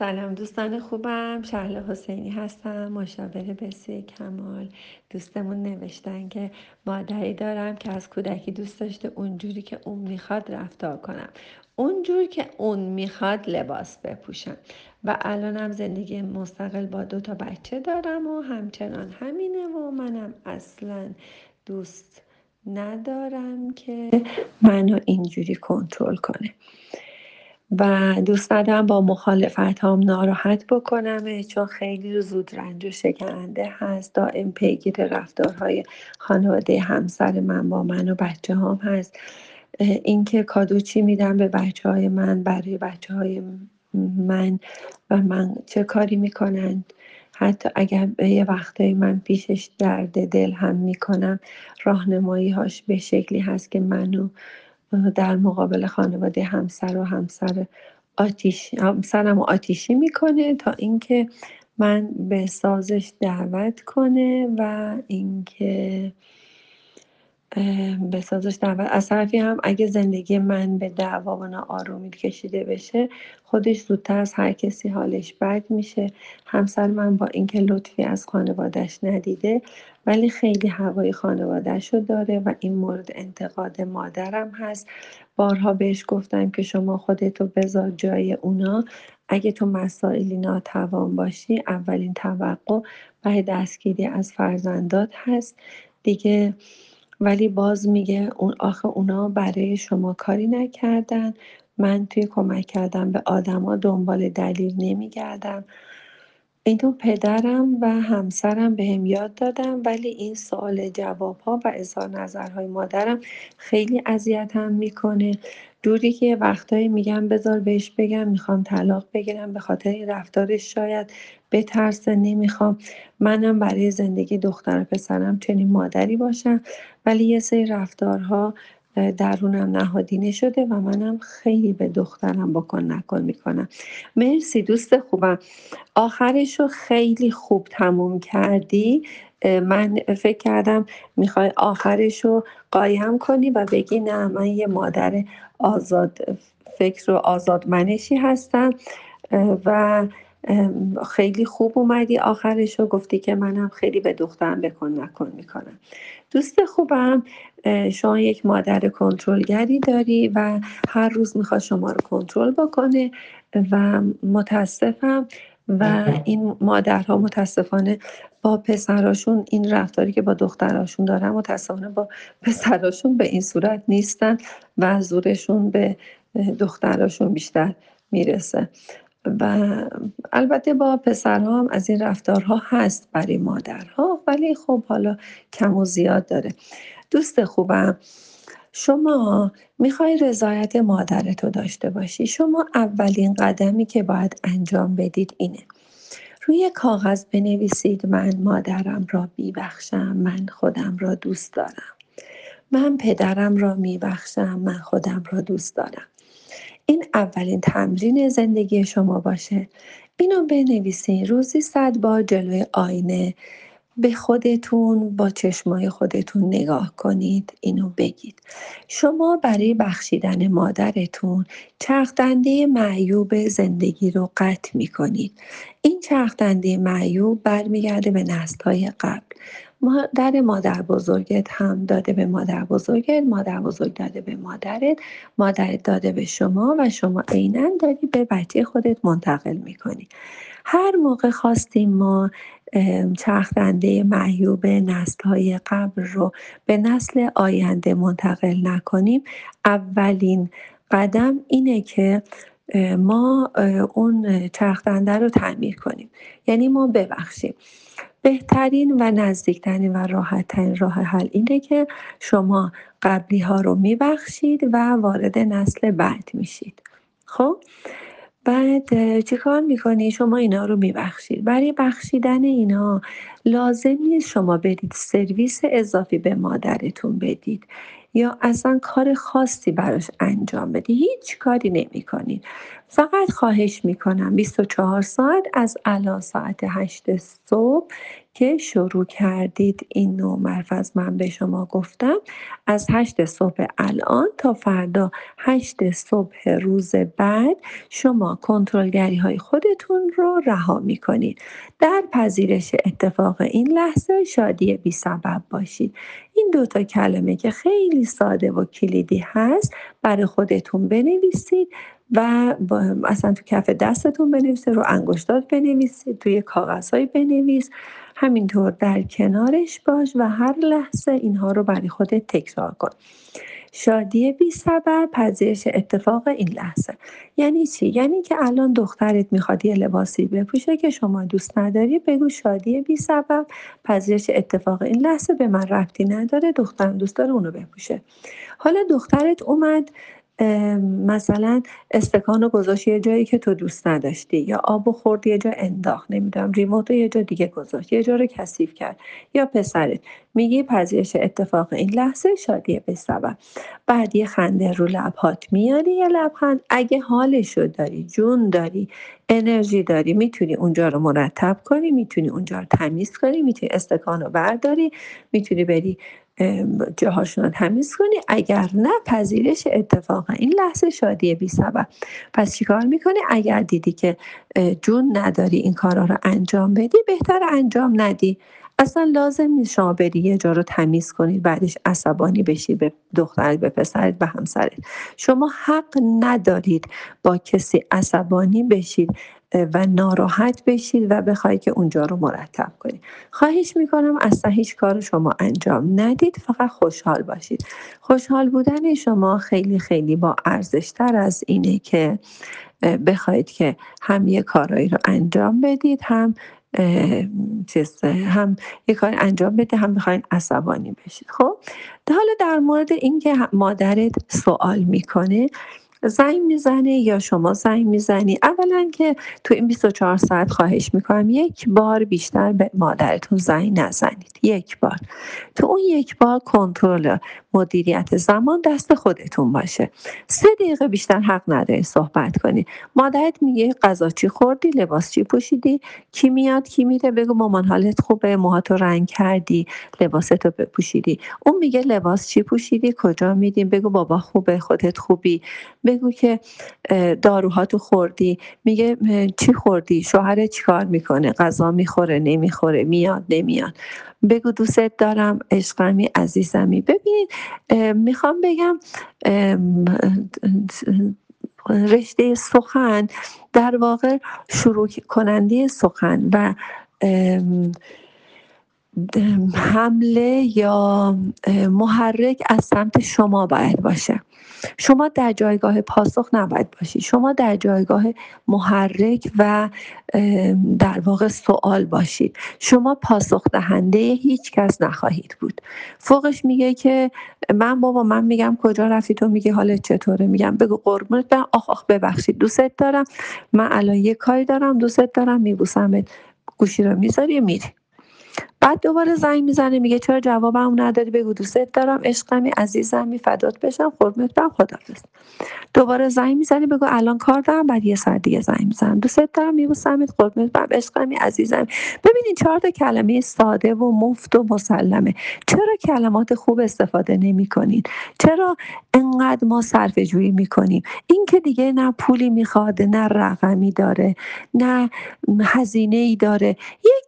سلام دوستان خوبم. شهل حسینی هستم. مشاور بسی کمال. دوستمون نوشتن که مادری دارم که از کودکی دوست داشته اونجوری که اون می‌خواد رفتار کنم. اونجور که اون می‌خواد لباس بپوشم. و الانم زندگی مستقل با دو تا بچه دارم و همچنان همینه و منم اصلا دوست ندارم که منو اینجوری کنترل کنه. و دوست ندارم با مخالفت هم ناراحت بکنم چون خیلی زود رنج و شکننده هست. دائم پیگیر رفتارهای خانواده همسر من با من و بچه هم هست. اینکه کادو چی میدم به بچه های من برای بچه های من و من چه کاری می‌کنن. حتی اگر به یه وقتایی من پیشش درد دل هم می‌کنم راهنمایی هاش به شکلی هست که منو در مقابل خانواده همسر و همسر آتیش همسرم و آتیشی می‌کنه تا اینکه من به سازش دعوت کنه و اینکه به سازش دعوت از طرفی هم اگه زندگی من به دعوا و ناآرومی کشیده بشه خودش زودتر از هر کسی حالش بد میشه. همسر من با اینکه لطفی از خانوادش ندیده ولی خیلی هوای خانوادهش رو داره و این مورد انتقاد مادرم هست. بارها بهش گفتم که شما خودتو بذار جای اونا. اگه تو مسائلی ناتوان باشی اولین توقع برای دستگیری از فرزندات هست. دیگه ولی باز میگه اون آخه اونا برای شما کاری نکردن. من توی کمک کردم به آدما دنبال دلیل نمیگردم. اینو پدرم و همسرم بهم یاد دادم ولی این سوال جواب ها و اظهار نظرهای مادرم خیلی اذیتم می‌کنه. جوری که وقتایی میگم بذار بهش بگم می‌خوام طلاق بگیرم به خاطر این رفتارش شاید بترسه نمی‌خوام. منم برای زندگی دختر و پسرم چنین مادری باشم. ولی یه سری رفتارها درونم نهادینه شده و منم خیلی به دخترم بکن نکن می‌کنم. مرسی دوست خوبم. آخرش رو خیلی خوب تموم کردی. من فکر کردم می‌خوای آخرش رو قایم کنی و بگی نه من یه مادر آزاد فکر و آزادمنشی هستم. و خیلی خوب اومدی آخرش رو گفتی که منم خیلی به دخترم بکن نکن می‌کنم. دوست خوبم شما یک مادر کنترلگری داری و هر روز می‌خواد شما رو کنترل بکنه و متاسفم و این مادرها متاسفانه با پسراشون این رفتاری که با دختراشون دارن متاسفانه با پسراشون به این صورت نیستن و زورشون به دختراشون بیشتر می‌رسه. و البته با پسرها هم از این رفتارها هست برای مادرها ولی خب حالا کم و زیاد داره. دوست خوبم شما می‌خوای رضایت مادرتو داشته باشی. شما اولین قدمی که باید انجام بدید اینه. روی کاغذ بنویسید من مادرم را بیبخشم من خودم را دوست دارم. من پدرم را میبخشم من خودم را دوست دارم. این اولین تمرین زندگی شما باشه. اینو بنویسین. روزی صد بار جلوی آینه. به خودتون با چشمای خودتون نگاه کنید اینو بگید. شما برای بخشیدن مادرتون چرخدنده معیوب زندگی رو قطع می کنید این چرخدنده معیوب برمیگرده به های قبل. مادر مادر بزرگت هم داده به مادر بزرگت مادر بزرگ داده به مادرت مادرت داده به شما و شما عینا داری به بچه خودت منتقل می‌کنی. هر موقع خواستیم ما چرخدنده معیوب نسل های قبل رو به نسل آینده منتقل نکنیم. اولین قدم اینه که ما اون چرخدنده رو تعمیر کنیم. یعنی ما ببخشیم. بهترین و نزدیکترین و راحتترین راه حل اینه که شما قبلی ها رو میبخشید و وارد نسل بعد میشید. خب؟ بعد چیکار می‌کنی؟ شما اینا رو میبخشید. برای بخشیدن اینا لازم نیست شما برید سرویس اضافی به مادرتون بدید یا اصلا کار خاصی براش انجام بدی. هیچ کاری نمی کنید فقط خواهش می‌کنم 24 ساعت از الان ساعت 8 صبح که شروع کردید این نوع مرفز من به شما گفتم. از هشت صبح الان تا فردا هشت صبح روز بعد شما کنترلگری های خودتون رو رها می کنید در پذیرش اتفاق این لحظه شادی بی سبب باشید. این دوتا کلمه که خیلی ساده و کلیدی هست برای خودتون بنویسید و اصلا تو کف دستتون بنویسید رو انگشتات بنویسید توی کاغذهایی بنویس. همینطور در کنارش باش و هر لحظه اینها رو برای خودت تکرار کن. شادی بی سبب پذیرش اتفاق این لحظه. یعنی چی؟ یعنی که الان دخترت می‌خواد یه لباسی بپوشه که شما دوست نداری بگو شادی بی سبب پذیرش اتفاق این لحظه به من ربطی نداره دخترم دوست داره اونو بپوشه. حالا دخترت اومد مثلا استکان رو گذاشت یه جایی که تو دوست نداشتی یا آب و خورد یه جا انداخت نمی‌دونم ریموت رو یه جا دیگه گذاشت یه جا رو کثیف کرد یا پسرت. میگی پذیرش اتفاق این لحظه شادی به سبب بعد یه خنده رو لبهات میاری یه لبخند. اگه حالشو داری جون داری انرژی داری می‌تونی اونجا رو مرتب کنی می‌تونی اونجا رو تمیز کنی می‌تونی استکان رو برداری می‌تونی بری جاهاشون تمیز کنی. اگر نه پذیرش اتفاق این لحظه شادی بی سبب. پس چیکار می‌کنی؟ اگر دیدی که جون نداری این کارا رو انجام بدی بهتر انجام ندی. اصلا لازم نیست شما بری یه جا رو تمیز کنید بعدش عصبانی بشی به دخترت به پسرت به همسرت. شما حق ندارید با کسی عصبانی بشید. و ناراحت بشید و بخواید که اونجا رو مرتب کنید خواهش می‌کنم اصلا هیچ کار شما انجام ندید فقط خوشحال باشید. خوشحال بودن شما خیلی خیلی با ارزشتر از اینه که بخواید که هم یه کارایی رو انجام بدید هم چیز هم یه کار انجام بده هم می‌خواین عصبانی بشید. خب حالا در مورد اینکه مادرت سوال می‌کنه زنگ می‌زنه یا شما زنگ می‌زنی؟ اولا که تو این 24 ساعت خواهش می‌کنم یک بار بیشتر به مادرتون زنگ نزنید. یک بار. تو اون یک بار کنترل مدیریت زمان دست خودتون باشه. سه دقیقه بیشتر حق نداری صحبت کنی مادرت میگه غذا چی خوردی؟ لباس چی پوشیدی؟ کی میاد؟ کی میره؟ بگو مامان حالت خوبه؟ موهاتو رنگ کردی؟ لباستو بپوشیدی؟ اون میگه لباس چی پوشیدی؟ کجا میدیم؟ بگو بابا خوبه خودت خوبی. بگو که داروهاتو خوردی. میگه چی خوردی؟ شوهر چیکار می‌کنه؟ غذا می‌خوره نمی‌خوره میاد نمیاد. بگو دوستت دارم عشقمی عزیزمی. ببین می‌خوام بگم رشته سخن در واقع شروع کننده سخن و حمله یا محرک از سمت شما باید باشه. شما در جایگاه پاسخ نباید باشید. شما در جایگاه محرک و در واقع سوال باشید. شما پاسخ دهنده هیچ کس نخواهید بود. فوقش میگه که من بابا من میگم کجا رفتی؟ تو میگه حالت چطوره؟ میگم بگو قربونت برم. آخ آخ ببخشید. دوستت دارم. من الان یه کاری دارم. دوستت دارم. میبوسمت. گوشی رو می‌ذاری میری. بعد دوباره زنگ می‌زنه میگه چرا جوابم نداری؟ بگو دوستت دارم عشقمی عزیزمی فدات بشم قربونت برم خدافظ دوباره زنگ می‌زنی بگو الان کار دارم بعد یه ساعت دیگه زنگ می‌زنم دوستت دارم میبوسمت قربونت برم عشقمی عزیزم. ببینید چهار تا کلمه ساده و مفت و مسلمه. چرا کلمات خوب استفاده نمی کنین چرا انقدر ما صرف جویی می‌کنیم؟ این که دیگه نه پولی می‌خواد نه رقمی داره نه هزینه ای داره.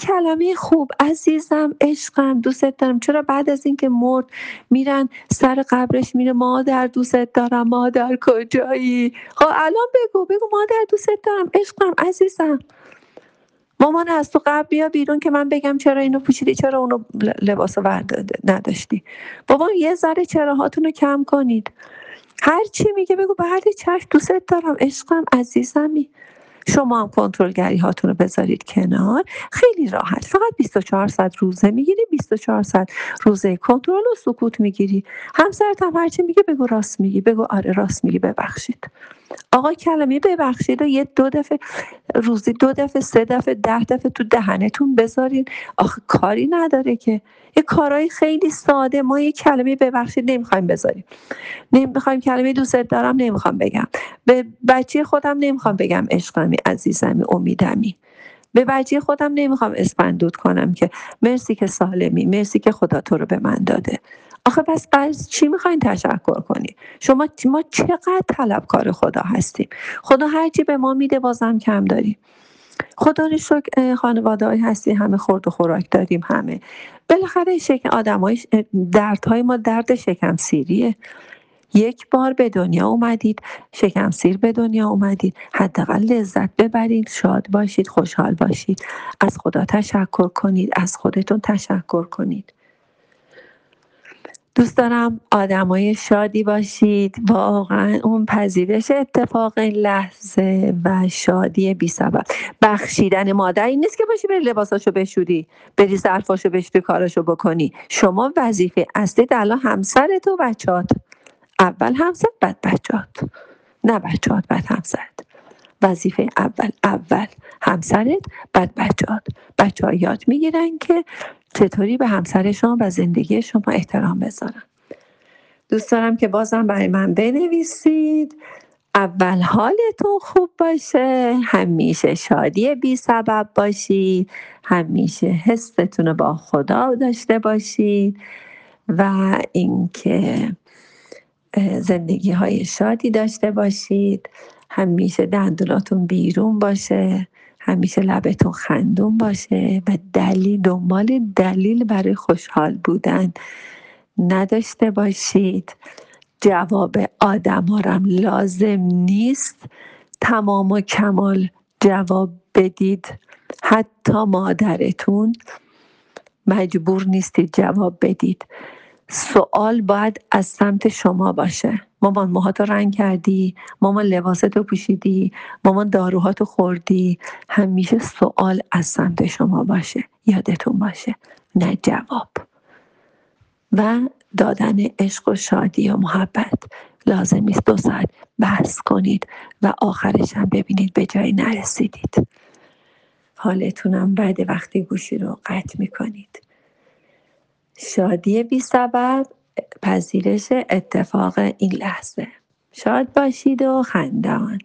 کلمه خوب عزیزم عشقم دوستت دارم. چرا بعد از اینکه مرد میرن سر قبرش میره مادر دوستت دارم مادر کجایی؟ خب الان بگو بگو مادر دوستت دارم عشقم عزیزم. مامان از تو قبل بیا بیرون که من بگم چرا اینو پوشیدی چرا اونو لباس نداشتی. بابا یه ذره چراهاتون رو کم کنید. هر چی میگه بگو بعد چشم دوستت دارم عشقم عزیزمی. شما هم کنترلگری هاتون رو بذارید کنار. خیلی راحت. فقط 24 ساعت روزه می‌گیری 24 ساعت روزه کنترل و سکوت می‌گیری. همسرت هم هرچی میگه بگو راست میگی بگو آره راست میگی ببخشید. آقا کلمه ببخشید و یه دو دفعه روزی دو دفعه سه دفعه ده دفعه تو دهنتون بذارین. آخه کاری نداره که. یه کارهای خیلی ساده. ما یه کلمه ببخشید نمی‌خوایم بذاریم. نمی‌خوایم کلمه دوستت دارم نمی‌خوام بگم. به بچه خودم نمی‌خوام بگم عشقمی عزیزمی امیدمی. به بچه خودم نمی‌خوام اسپندود کنم که مرسی که سالمی مرسی که خدا تو رو به من داده. آخه پس از چی می‌خواین تشکر کنی؟ شما ما چقدر طلبکار خدا هستیم. خدا هرچی به ما میده بازم کم داریم. خدا رو شکر خانواده هستی همه خورد و خوراک داریم همه. بالاخره شکم آدم های دردهای ما درد شکم سیریه. یک بار به دنیا اومدید شکم سیر به دنیا اومدید. حداقل لذت ببرید شاد باشید خوشحال باشید. از خدا تشکر کنید از خودتون تشکر کنید. دوست دارم آدمای شادی باشید. واقعا اون پذیرش اتفاق لحظه و شادی بی سبب. بخشیدن مادر این نیست که باشی بری لباساشو بشوری بری ظرفاشو بشوری کاراشو بکنی. شما وظیفه اصلی الان همسرت و بچات اول همسرت بعد بچات نه بچات بعد همسرت. وظیفه اول اول همسرت بعد بچات بچه ها یاد می‌گیرن که چطوری به همسرشون و زندگی شما احترام بذارن دوست دارم که بازم برای من بنویسید. اول حالتون خوب باشه همیشه شادی بی سبب باشید همیشه حستون رو با خدا داشته باشید و اینکه زندگی های شادی داشته باشید. همیشه دندوناتون بیرون باشه. همیشه لبتون خندون باشه و دلیل دنبال دلیل برای خوشحال بودن نداشته باشید. جواب آدم هم لازم نیست. تمام و کمال جواب بدید. حتی مادرتون مجبور نیستید جواب بدید. سوال باید از سمت شما باشه. مامان موهاتو رنگ کردی؟ مامان لباستو پوشیدی؟ مامان داروهاتو خوردی؟ همیشه سوال از سمت شما باشه یادتون باشه نه جواب. و دادن عشق و شادی و محبت. لازم نیست دو ساعت بحث کنید و آخرش هم ببینید به جایی نرسیدید. حالتونم بعد وقتی گوشی رو قطع می‌کنید. شادی بی سبب پذیرش اتفاق این لحظه. شاد باشید و خندان.